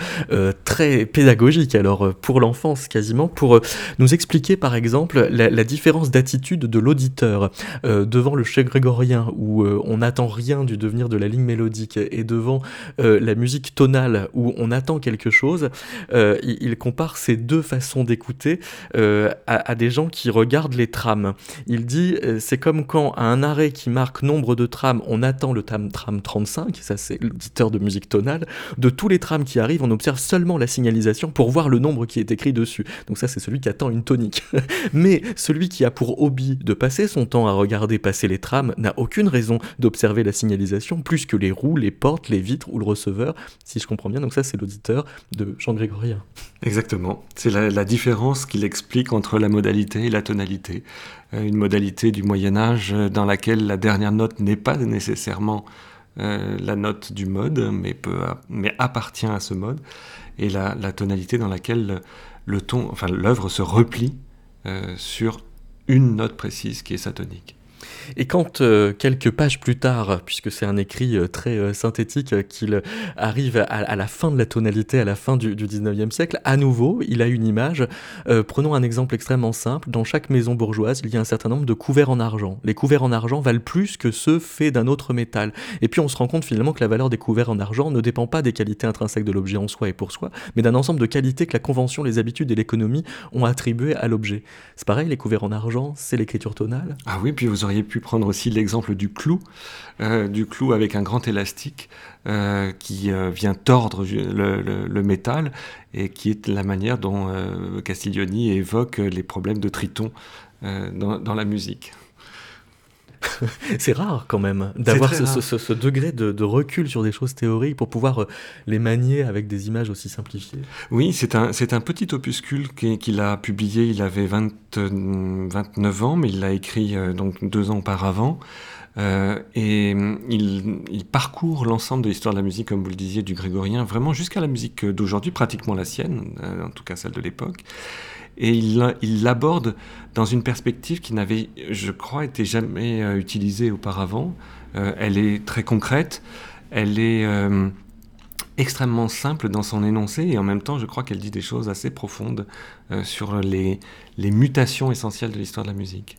très pédagogiques, alors pour l'enfance quasiment, pour nous expliquer par exemple la, la différence d'attitude de l'auditeur devant le chant grégorien où on n'attend rien du devenir de la ligne mélodique et devant euh, la musique tonale où on attend quelque chose, euh, il, compare ces deux façons d'écouter euh, à, des gens qui regardent les trames. Il dit c'est comme quand à un arrêt qui marque nombre de trames, on attend le tram, tram 35, ça c'est l'auditeur de musique tonale, de tous les trams qui arrivent, on observe seulement la signalisation pour voir le nombre qui est écrit dessus. Donc ça c'est celui qui attend une tonique. Mais celui qui a pour hobby de passer son temps à regarder passer les trams n'a aucune raison d'observer la signalisation plus que les roues, les portes, les vitres ou le receveur, si je comprends bien. Donc ça, c'est l'auditeur de Jean Grégorien. Exactement. C'est la, différence qu'il explique entre la modalité et la tonalité. Euh, une modalité du Moyen Âge euh, dans laquelle la dernière note n'est pas nécessairement euh, la note du mode, mais, appartient à ce mode, et la, tonalité dans laquelle l'œuvre se replie sur une note précise qui est sa tonique. Et quand euh, quelques pages plus tard, puisque c'est un écrit euh, très euh, synthétique, qu'il arrive à, la fin de la tonalité, à la fin du, du 19e siècle, à nouveau, il a une image. prenons un exemple extrêmement simple. Dans chaque maison bourgeoise, il y a un certain nombre de couverts en argent. Les couverts en argent valent plus que ceux faits d'un autre métal. Et puis on se rend compte finalement que la valeur des couverts en argent ne dépend pas des qualités intrinsèques de l'objet en soi et pour soi, mais d'un ensemble de qualités que la convention, les habitudes et l'économie ont attribuées à l'objet. C'est pareil, les couverts en argent, c'est l'écriture tonale. Ah oui, puis vous auriez pu prendre aussi l'exemple du clou, euh, du clou avec un grand élastique euh, qui euh, vient tordre le, métal et qui est la manière dont Castiglioni évoque les problèmes de triton dans la musique. c'est rare quand même d'avoir ce, degré de, recul sur des choses théoriques pour pouvoir euh, les manier avec des images aussi simplifiées. Oui, c'est un, un petit opuscule qu'il a publié, il avait 20, 29 ans, mais il l'a écrit euh, donc deux ans auparavant. Euh, et il, il parcourt l'ensemble de l'histoire de la musique, comme vous le disiez, du grégorien, vraiment jusqu'à la musique d'aujourd'hui, pratiquement la sienne, en tout cas celle de l'époque et il l'aborde dans une perspective qui n'avait, je crois, été jamais euh, utilisée auparavant. Euh, elle est très concrète, elle est euh, extrêmement simple dans son énoncé et en même temps, je crois qu'elle dit des choses assez profondes sur les, les mutations essentielles de l'histoire de la musique.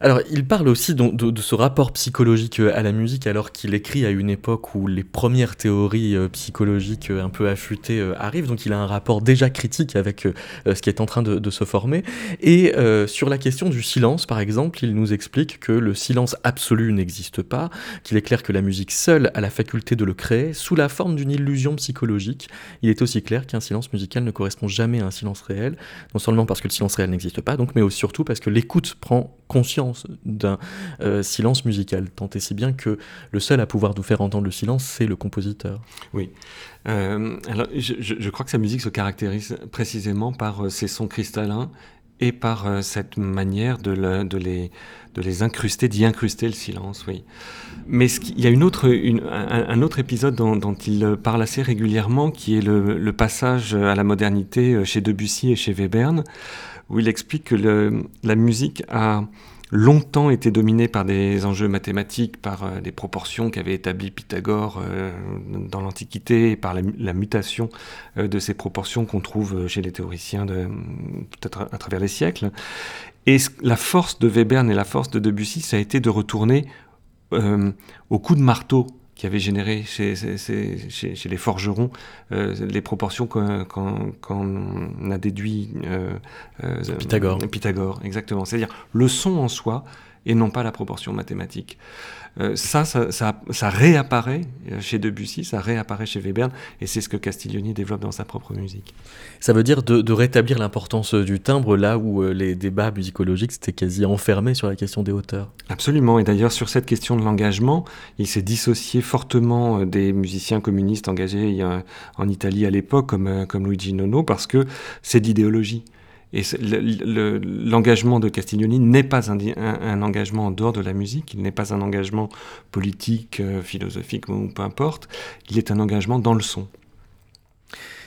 Alors, il parle aussi de, ce rapport psychologique euh, à la musique, alors qu'il écrit à une époque où les premières théories euh, psychologiques euh, un peu affûtées arrivent, donc il a un rapport déjà critique avec ce qui est en train de, se former. Et sur la question du silence, par exemple, il nous explique que le silence absolu n'existe pas, qu'il est clair que la musique seule a la faculté de le créer sous la forme d'une illusion psychologique. Il est aussi clair qu'un silence musical ne correspond jamais à un silence réel, non seulement parce que le silence réel n'existe pas, donc, mais surtout parce que l'écoute prend conscience d'un euh, silence musical, tant et si bien que le seul à pouvoir nous faire entendre le silence, c'est le compositeur. Oui. Euh, alors, je, crois que sa musique se caractérise précisément par euh, ses sons cristallins et par cette manière de, de, les, de les incruster, d'y incruster le silence, oui. Mais il y a une autre, une, un, autre épisode dont, il parle assez régulièrement, qui est le, le, passage à la modernité chez Debussy et chez Webern, où il explique que le, la musique a longtemps été dominée par des enjeux mathématiques, par euh, des proportions qu'avait établies Pythagore euh, dans l'Antiquité, par la, mutation euh, de ces proportions qu'on trouve chez les théoriciens peut-être à, travers les siècles. Et la force de Webern et la force de Debussy, ça a été de retourner au coup de marteau qui avait généré chez, chez, les forgerons euh, les proportions qu'on a déduit euh, euh, Pythagore. Pythagore, exactement. C'est-à-dire le son en soi et non pas la proportion mathématique. Euh, ça, ça, réapparaît chez Debussy, ça réapparaît chez Webern, et c'est ce que Castiglioni développe dans sa propre musique. Ça veut dire de, rétablir l'importance du timbre là où euh, les débats musicologiques s'étaient quasi enfermés sur la question des hauteurs. Absolument, et d'ailleurs sur cette question de l'engagement, il s'est dissocié fortement euh, des musiciens communistes engagés en Italie à l'époque, comme, comme Luigi Nono, parce que c'est d'idéologie. Et l'engagement de Castiglioni n'est pas un, engagement en dehors de la musique, il n'est pas un engagement politique, euh, philosophique ou peu importe, il est un engagement dans le son.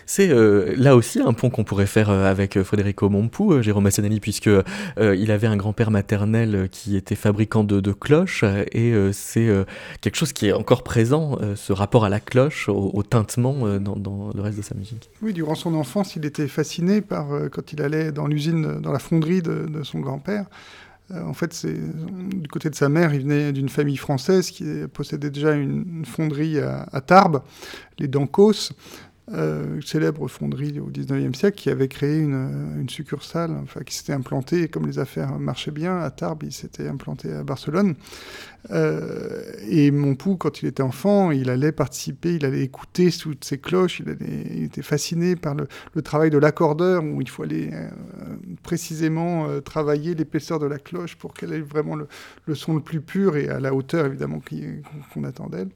C'est euh, là aussi un pont qu'on pourrait faire euh, avec euh, Federico Mompou, Jérôme Massanelli, puisque il avait un grand-père maternel qui était fabricant de, cloches, et c'est quelque chose qui est encore présent, ce rapport à la cloche, au, tintement dans, le reste de sa musique. Oui, durant son enfance, il était fasciné par quand il allait dans l'usine, dans la fonderie de, son grand-père. En fait, c'est du côté de sa mère, il venait d'une famille française qui possédait déjà une, fonderie à, à, Tarbes, les Dancos, euh, célèbre fonderie au 19e siècle qui avait créé une, succursale, enfin, qui s'était implantée, comme les affaires marchaient bien, à Tarbes, il s'était implanté à Barcelone. Euh, et mon quand il était enfant, il allait participer, il allait écouter toutes ces cloches, il, était fasciné par le, travail de l'accordeur, où il faut aller euh, précisément euh, travailler l'épaisseur de la cloche pour qu'elle ait vraiment le, le, son le plus pur et à la hauteur, évidemment, qu'on attend d'elle.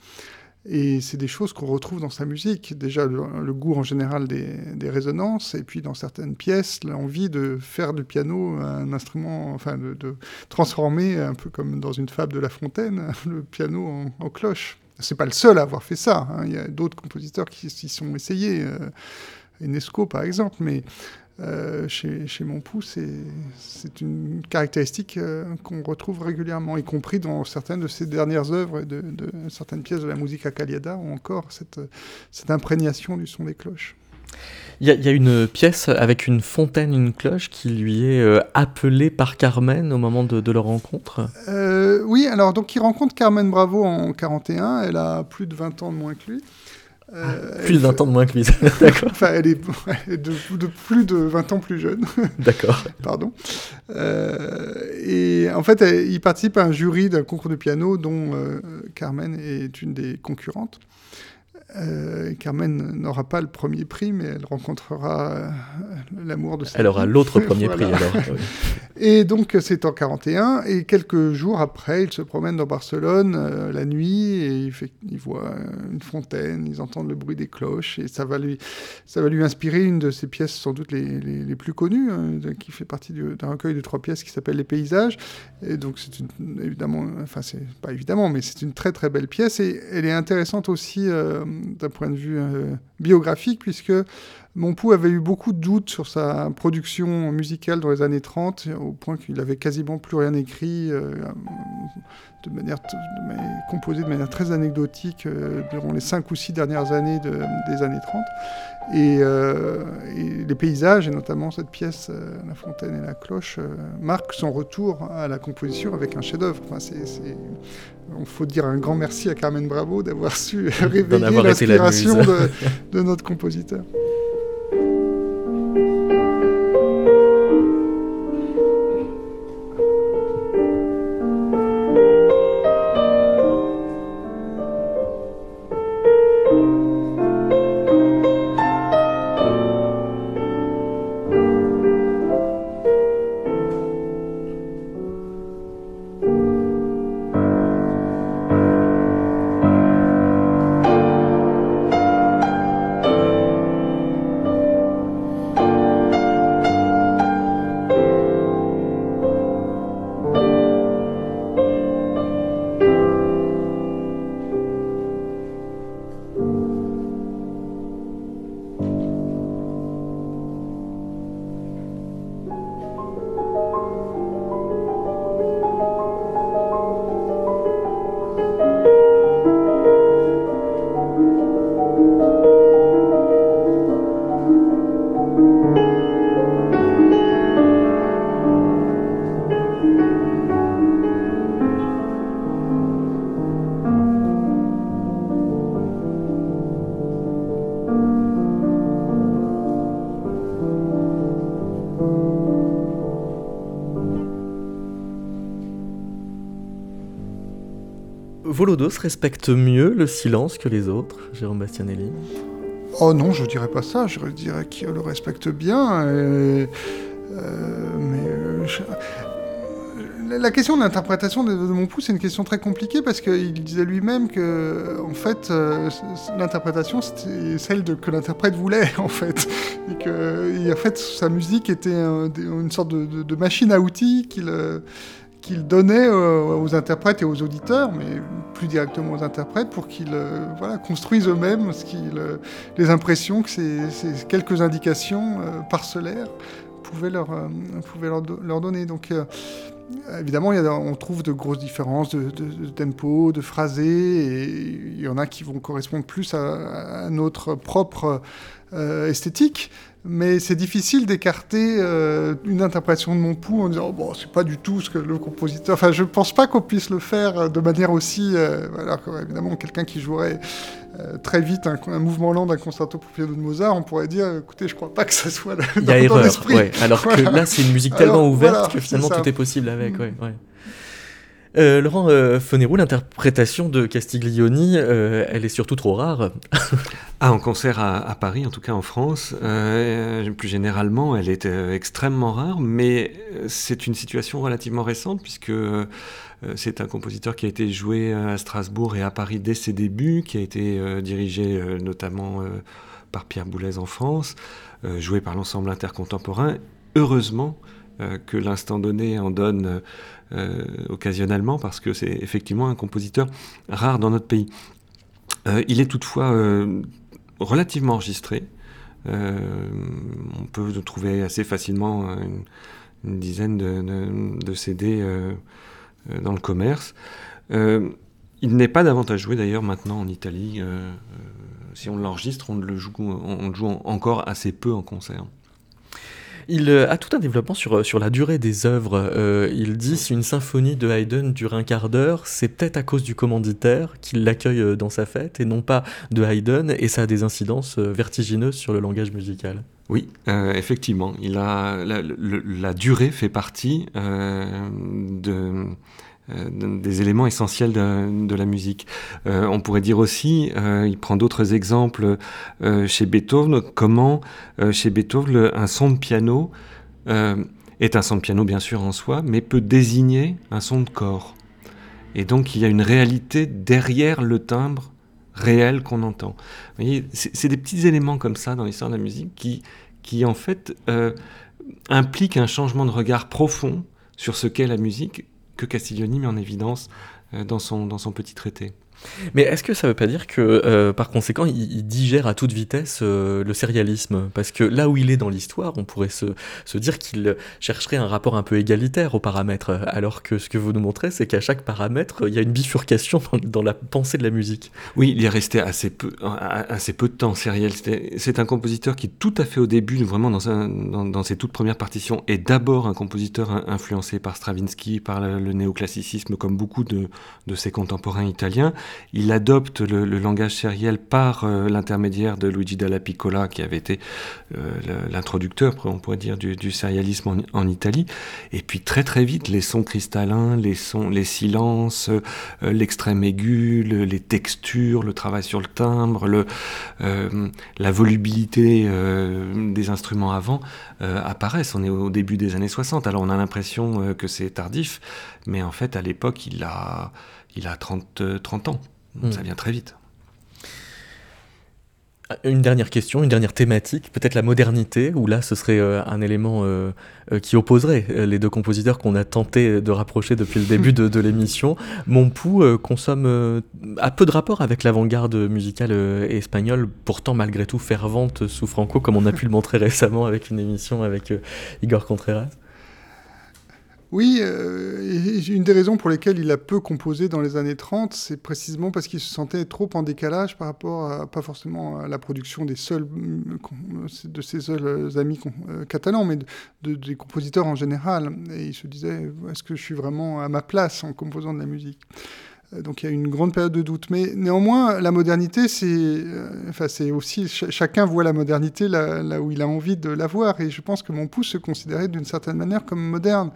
Et c'est des choses qu'on retrouve dans sa musique. Déjà, le, goût en général des, résonances, et puis dans certaines pièces, l'envie de faire du piano un instrument, enfin, de, transformer, un peu comme dans une fable de La Fontaine, le piano en, en cloche. C'est pas le seul à avoir fait ça. Hein. Il y a d'autres compositeurs qui s'y sont essayés. Euh, par exemple, mais euh, chez, chez Montpou, c'est une caractéristique euh, qu'on retrouve régulièrement, y compris dans certaines de ses dernières œuvres, de, de certaines pièces de la musique acaliada, ou encore cette, cette imprégnation du son des cloches. Il y, a une pièce avec une fontaine, une cloche qui lui est euh, appelée par Carmen au moment de, de leur rencontre? oui, alors donc il rencontre Carmen Bravo en 41, elle a plus de 20 ans de moins que lui. Euh, plus de 20 ans de moins que lui, d'accord. enfin, elle est, de, plus de 20 ans plus jeune. D'accord. Pardon. Euh, et en fait, il participe à un jury d'un concours de piano dont euh, Carmen est une des concurrentes. Euh, Carmen n'aura pas le premier prix, mais elle rencontrera euh, l'amour de sa Elle aura l'autre premier prix alors. Et donc c'est en 41, et quelques jours après, il se promène dans Barcelone euh, la nuit, et il, fait, il voit une fontaine, ils entendent le bruit des cloches, et ça va lui, ça va lui inspirer une de ses pièces sans doute les, les, plus connues, hein, qui fait partie d'un recueil de trois pièces qui s'appelle Les Paysages. Et donc c'est évidemment, enfin c'est pas évidemment, mais c'est une très très belle pièce, et elle est intéressante aussi d'un point de vue euh, biographique, puisque Montpou avait eu beaucoup de doutes sur sa production musicale dans les années 30, au point qu'il avait quasiment plus rien écrit, euh, de manière, composé de manière très anecdotique euh, durant les cinq ou six dernières années des années 30. Et, les paysages, et notamment cette pièce, La Fontaine et la Cloche, marquent son retour à la composition avec un chef-d'œuvre. Enfin, il faut dire un grand merci à Carmen Bravo d'avoir su réveiller l'inspiration de, de notre compositeur. Volodos respecte mieux le silence que les autres, Jérôme Bastianelli Oh non, je dirais pas ça. Je dirais qu'il le respecte bien. Euh, mais euh, la question de l'interprétation de, mon pouce, c'est une question très compliquée parce qu'il disait lui-même que, en fait, euh, l'interprétation, c'était celle que l'interprète voulait, en fait. Et que, en fait, sa musique était une sorte de, de, machine à outils qu'il qu'il donnait aux interprètes et aux auditeurs, mais plus directement aux interprètes, pour qu'ils voilà, construisent eux-mêmes ce les impressions que ces, quelques indications parcellaires pouvaient leur, pouvaient leur, leur donner. Donc, Évidemment, on trouve de grosses différences de, tempo, de phrasé, et il y en a qui vont correspondre plus à, notre propre euh, esthétique mais c'est difficile d'écarter euh, une interprétation de mon pouls en disant bon c'est pas du tout ce que le compositeur enfin je pense pas qu'on puisse le faire de manière aussi euh, alors évidemment quelqu'un qui jouerait euh, très vite un, mouvement lent d'un concerto pour piano de Mozart on pourrait dire écoutez je crois pas que ça soit il y a erreur ouais. alors que là c'est une musique tellement ouverte que finalement tout est possible avec ouais, ouais. Euh, Laurent euh, l'interprétation de Castiglioni, euh, elle est surtout trop rare. ah, en concert à, Paris, en tout cas en France, euh, plus généralement, elle est extrêmement rare, mais c'est une situation relativement récente puisque c'est un compositeur qui a été joué à Strasbourg et à Paris dès ses débuts, qui a été dirigé notamment par Pierre Boulez en France, joué par l'ensemble intercontemporain. Heureusement, que l'instant donné en donne euh, occasionnellement, parce que c'est effectivement un compositeur rare dans notre pays. Euh, il est toutefois euh, relativement enregistré. on peut trouver assez facilement une, dizaine de, CD dans le commerce. il n'est pas davantage joué d'ailleurs maintenant en Italie. si on l'enregistre, on le joue encore assez peu en concert. Il euh, a tout un développement sur, euh, la durée des œuvres. Euh, il dit si une symphonie de Haydn dure un quart d'heure, c'est peut-être à cause du commanditaire qui l'accueille dans sa fête et non pas de Haydn, et ça a des incidences vertigineuses sur le langage musical. Oui, effectivement, la, durée fait partie de des éléments essentiels de, la musique. Euh, on pourrait dire aussi, euh, il prend d'autres exemples chez Beethoven, comment chez Beethoven un son de piano est un son de piano bien sûr en soi, mais peut désigner un son de corps. Et donc il y a une réalité derrière le timbre réel qu'on entend. Vous voyez, c'est des petits éléments comme ça dans l'histoire de la musique qui, qui en fait impliquent un changement de regard profond sur ce qu'est la musique que Castiglioni met en évidence euh, dans son, dans son petit traité. Mais est-ce que ça ne veut pas dire que, euh, par conséquent, il, digère à toute vitesse euh, le sérialisme? Parce que là où il est dans l'histoire, on pourrait se, dire qu'il chercherait un rapport un peu égalitaire aux paramètres, alors que ce que vous nous montrez, c'est qu'à chaque paramètre, il y a une bifurcation dans, la pensée de la musique. Oui, il est resté assez peu, de temps sériel. C'est un compositeur qui, tout à fait au début, vraiment dans, ses toutes premières partitions, est d'abord un compositeur influencé par Stravinsky, par le, néoclassicisme, comme beaucoup de ses contemporains italiens. Il adopte le, langage sériel par euh, l'intermédiaire de Luigi Dalla Piccola, qui avait été euh, l'introducteur, on pourrait dire, du, sérialisme en, Italie. Et puis très très vite, les sons cristallins, les sons, les silences, euh, l'extrême aigu, les textures, le travail sur le timbre, la volubilité des instruments avant apparaissent. On est au début des années 60, alors on a l'impression que c'est tardif, mais en fait à l'époque il a il a 30, 30 euh, ans. Hmm. Ça vient très vite. Une dernière question, une dernière thématique, peut-être la modernité, où là ce serait euh, un élément euh, qui opposerait les deux compositeurs qu'on a tenté de rapprocher depuis le début de, l'émission. Mon pouls consomme a peu de rapport avec l'avant-garde musicale espagnole, pourtant malgré tout fervente sous Franco, comme on a pu le montrer récemment avec une émission avec Igor Contreras. Oui, euh, une des raisons pour lesquelles il a peu composé dans les années 30, c'est précisément parce qu'il se sentait trop en décalage par rapport à, pas forcément à la production des seuls, de ses seuls amis euh, catalans, mais de, des compositeurs en général. Et il se disait, est-ce que je suis vraiment à ma place en composant de la musique? Euh, donc il y a une grande période de doute. Mais néanmoins, la modernité, c'est enfin, aussi, chacun voit la modernité là, là, où il a envie de la voir. Et je pense que mon pouce se considérait d'une certaine manière comme moderne.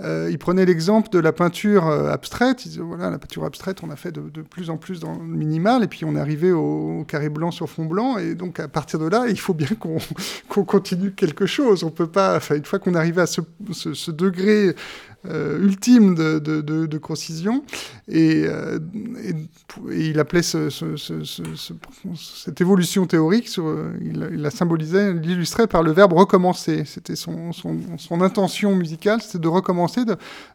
Euh, il prenait l'exemple de la peinture euh, abstraite. Il disait, voilà, la peinture abstraite, on a fait de, plus en plus dans le minimal, et puis on est arrivé au, carré blanc sur fond blanc, et donc à partir de là, il faut bien qu'on continue quelque chose. On peut pas, une fois qu'on est arrivé à ce, degré ultime de, de, de, concision. Et, et, il appelait ce, ce, cette évolution théorique, sur, il, la symbolisait, l'illustrait par le verbe recommencer. C'était son, son, intention musicale, c'était de recommencer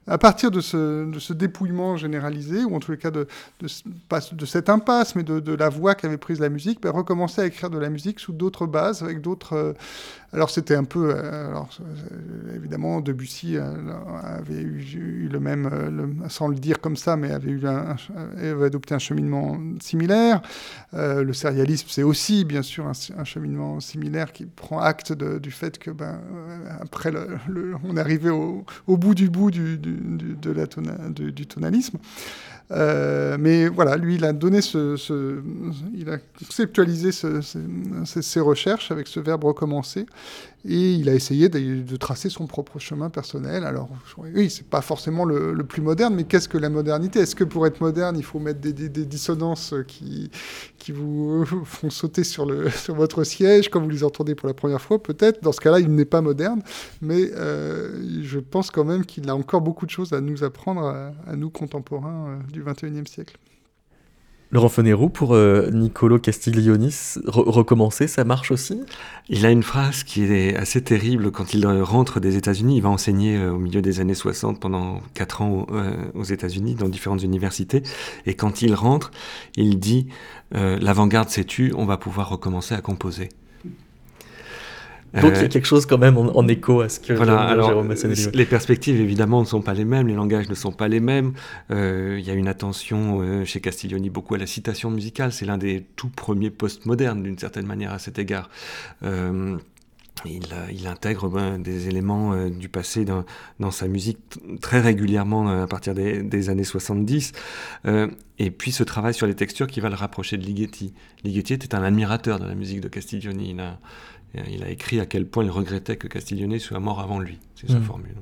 à partir de ce, dépouillement généralisé, ou en tous les cas de, de, cette impasse, mais de, de la voie qu'avait prise la musique, ben, recommencer à écrire de la musique sous d'autres bases, avec d'autres. Euh, alors c'était un peu, euh, alors euh, évidemment Debussy avait eu, le même, sans le dire comme ça, mais avait adopté un cheminement similaire. le sérialisme, c'est aussi bien sûr un, cheminement similaire qui prend acte du fait que ben après on est arrivé au, bout du bout du tonalisme. Euh, mais voilà, lui, il a donné ce, il a conceptualisé ses recherches avec ce verbe recommencer. Et il a essayé de, tracer son propre chemin personnel. Alors, oui, c'est pas forcément le, plus moderne, mais qu'est-ce que la modernité? Est-ce que pour être moderne, il faut mettre des, dissonances qui, qui vous font sauter sur, le, sur votre siège quand vous les entendez pour la première fois? Peut-être. Dans ce cas-là, il n'est pas moderne, mais euh, je pense quand même qu'il a encore beaucoup de choses à nous apprendre, à, nous contemporains euh, du XXIe siècle. Laurent Fonerou, pour euh, Niccolo Castiglioni, recommencer, ça marche aussi? Il a une phrase qui est assez terrible quand il rentre des États-Unis. Il va enseigner euh, au milieu des années 60 pendant 4 ans euh, aux États-Unis, dans différentes universités. Et quand il rentre, il dit L'avant-garde s'est tue, on va pouvoir recommencer à composer. Donc il y a euh, quelque chose quand même en, écho à ce que voilà, alors, Jérôme Les perspectives évidemment ne sont pas les mêmes, les langages ne sont pas les mêmes. Euh, il y a une attention euh, chez Castiglioni beaucoup à la citation musicale. C'est l'un des tout premiers postmodernes d'une certaine manière à cet égard. Il, il, intègre ben, des éléments du passé dans, dans, sa musique très régulièrement à partir des, des années 70. et puis ce travail sur les textures qui va le rapprocher de Ligeti. Ligeti était un admirateur de la musique de Castiglioni. Il a, il a écrit à quel point il regrettait que Castiglione soit mort avant lui. C'est sa hmm. formule.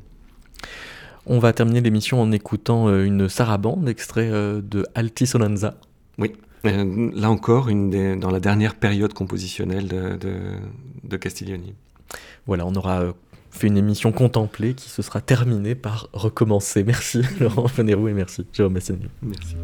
On va terminer l'émission en écoutant euh, une sarabande, extrait euh, de Altisonanza. Oui, euh, là encore, une dans la dernière période compositionnelle de, de, Castiglioni. Voilà, on aura fait une émission contemplée qui se sera terminée par recommencer. Merci Laurent Fanerou et merci Jérôme Bassani. Merci.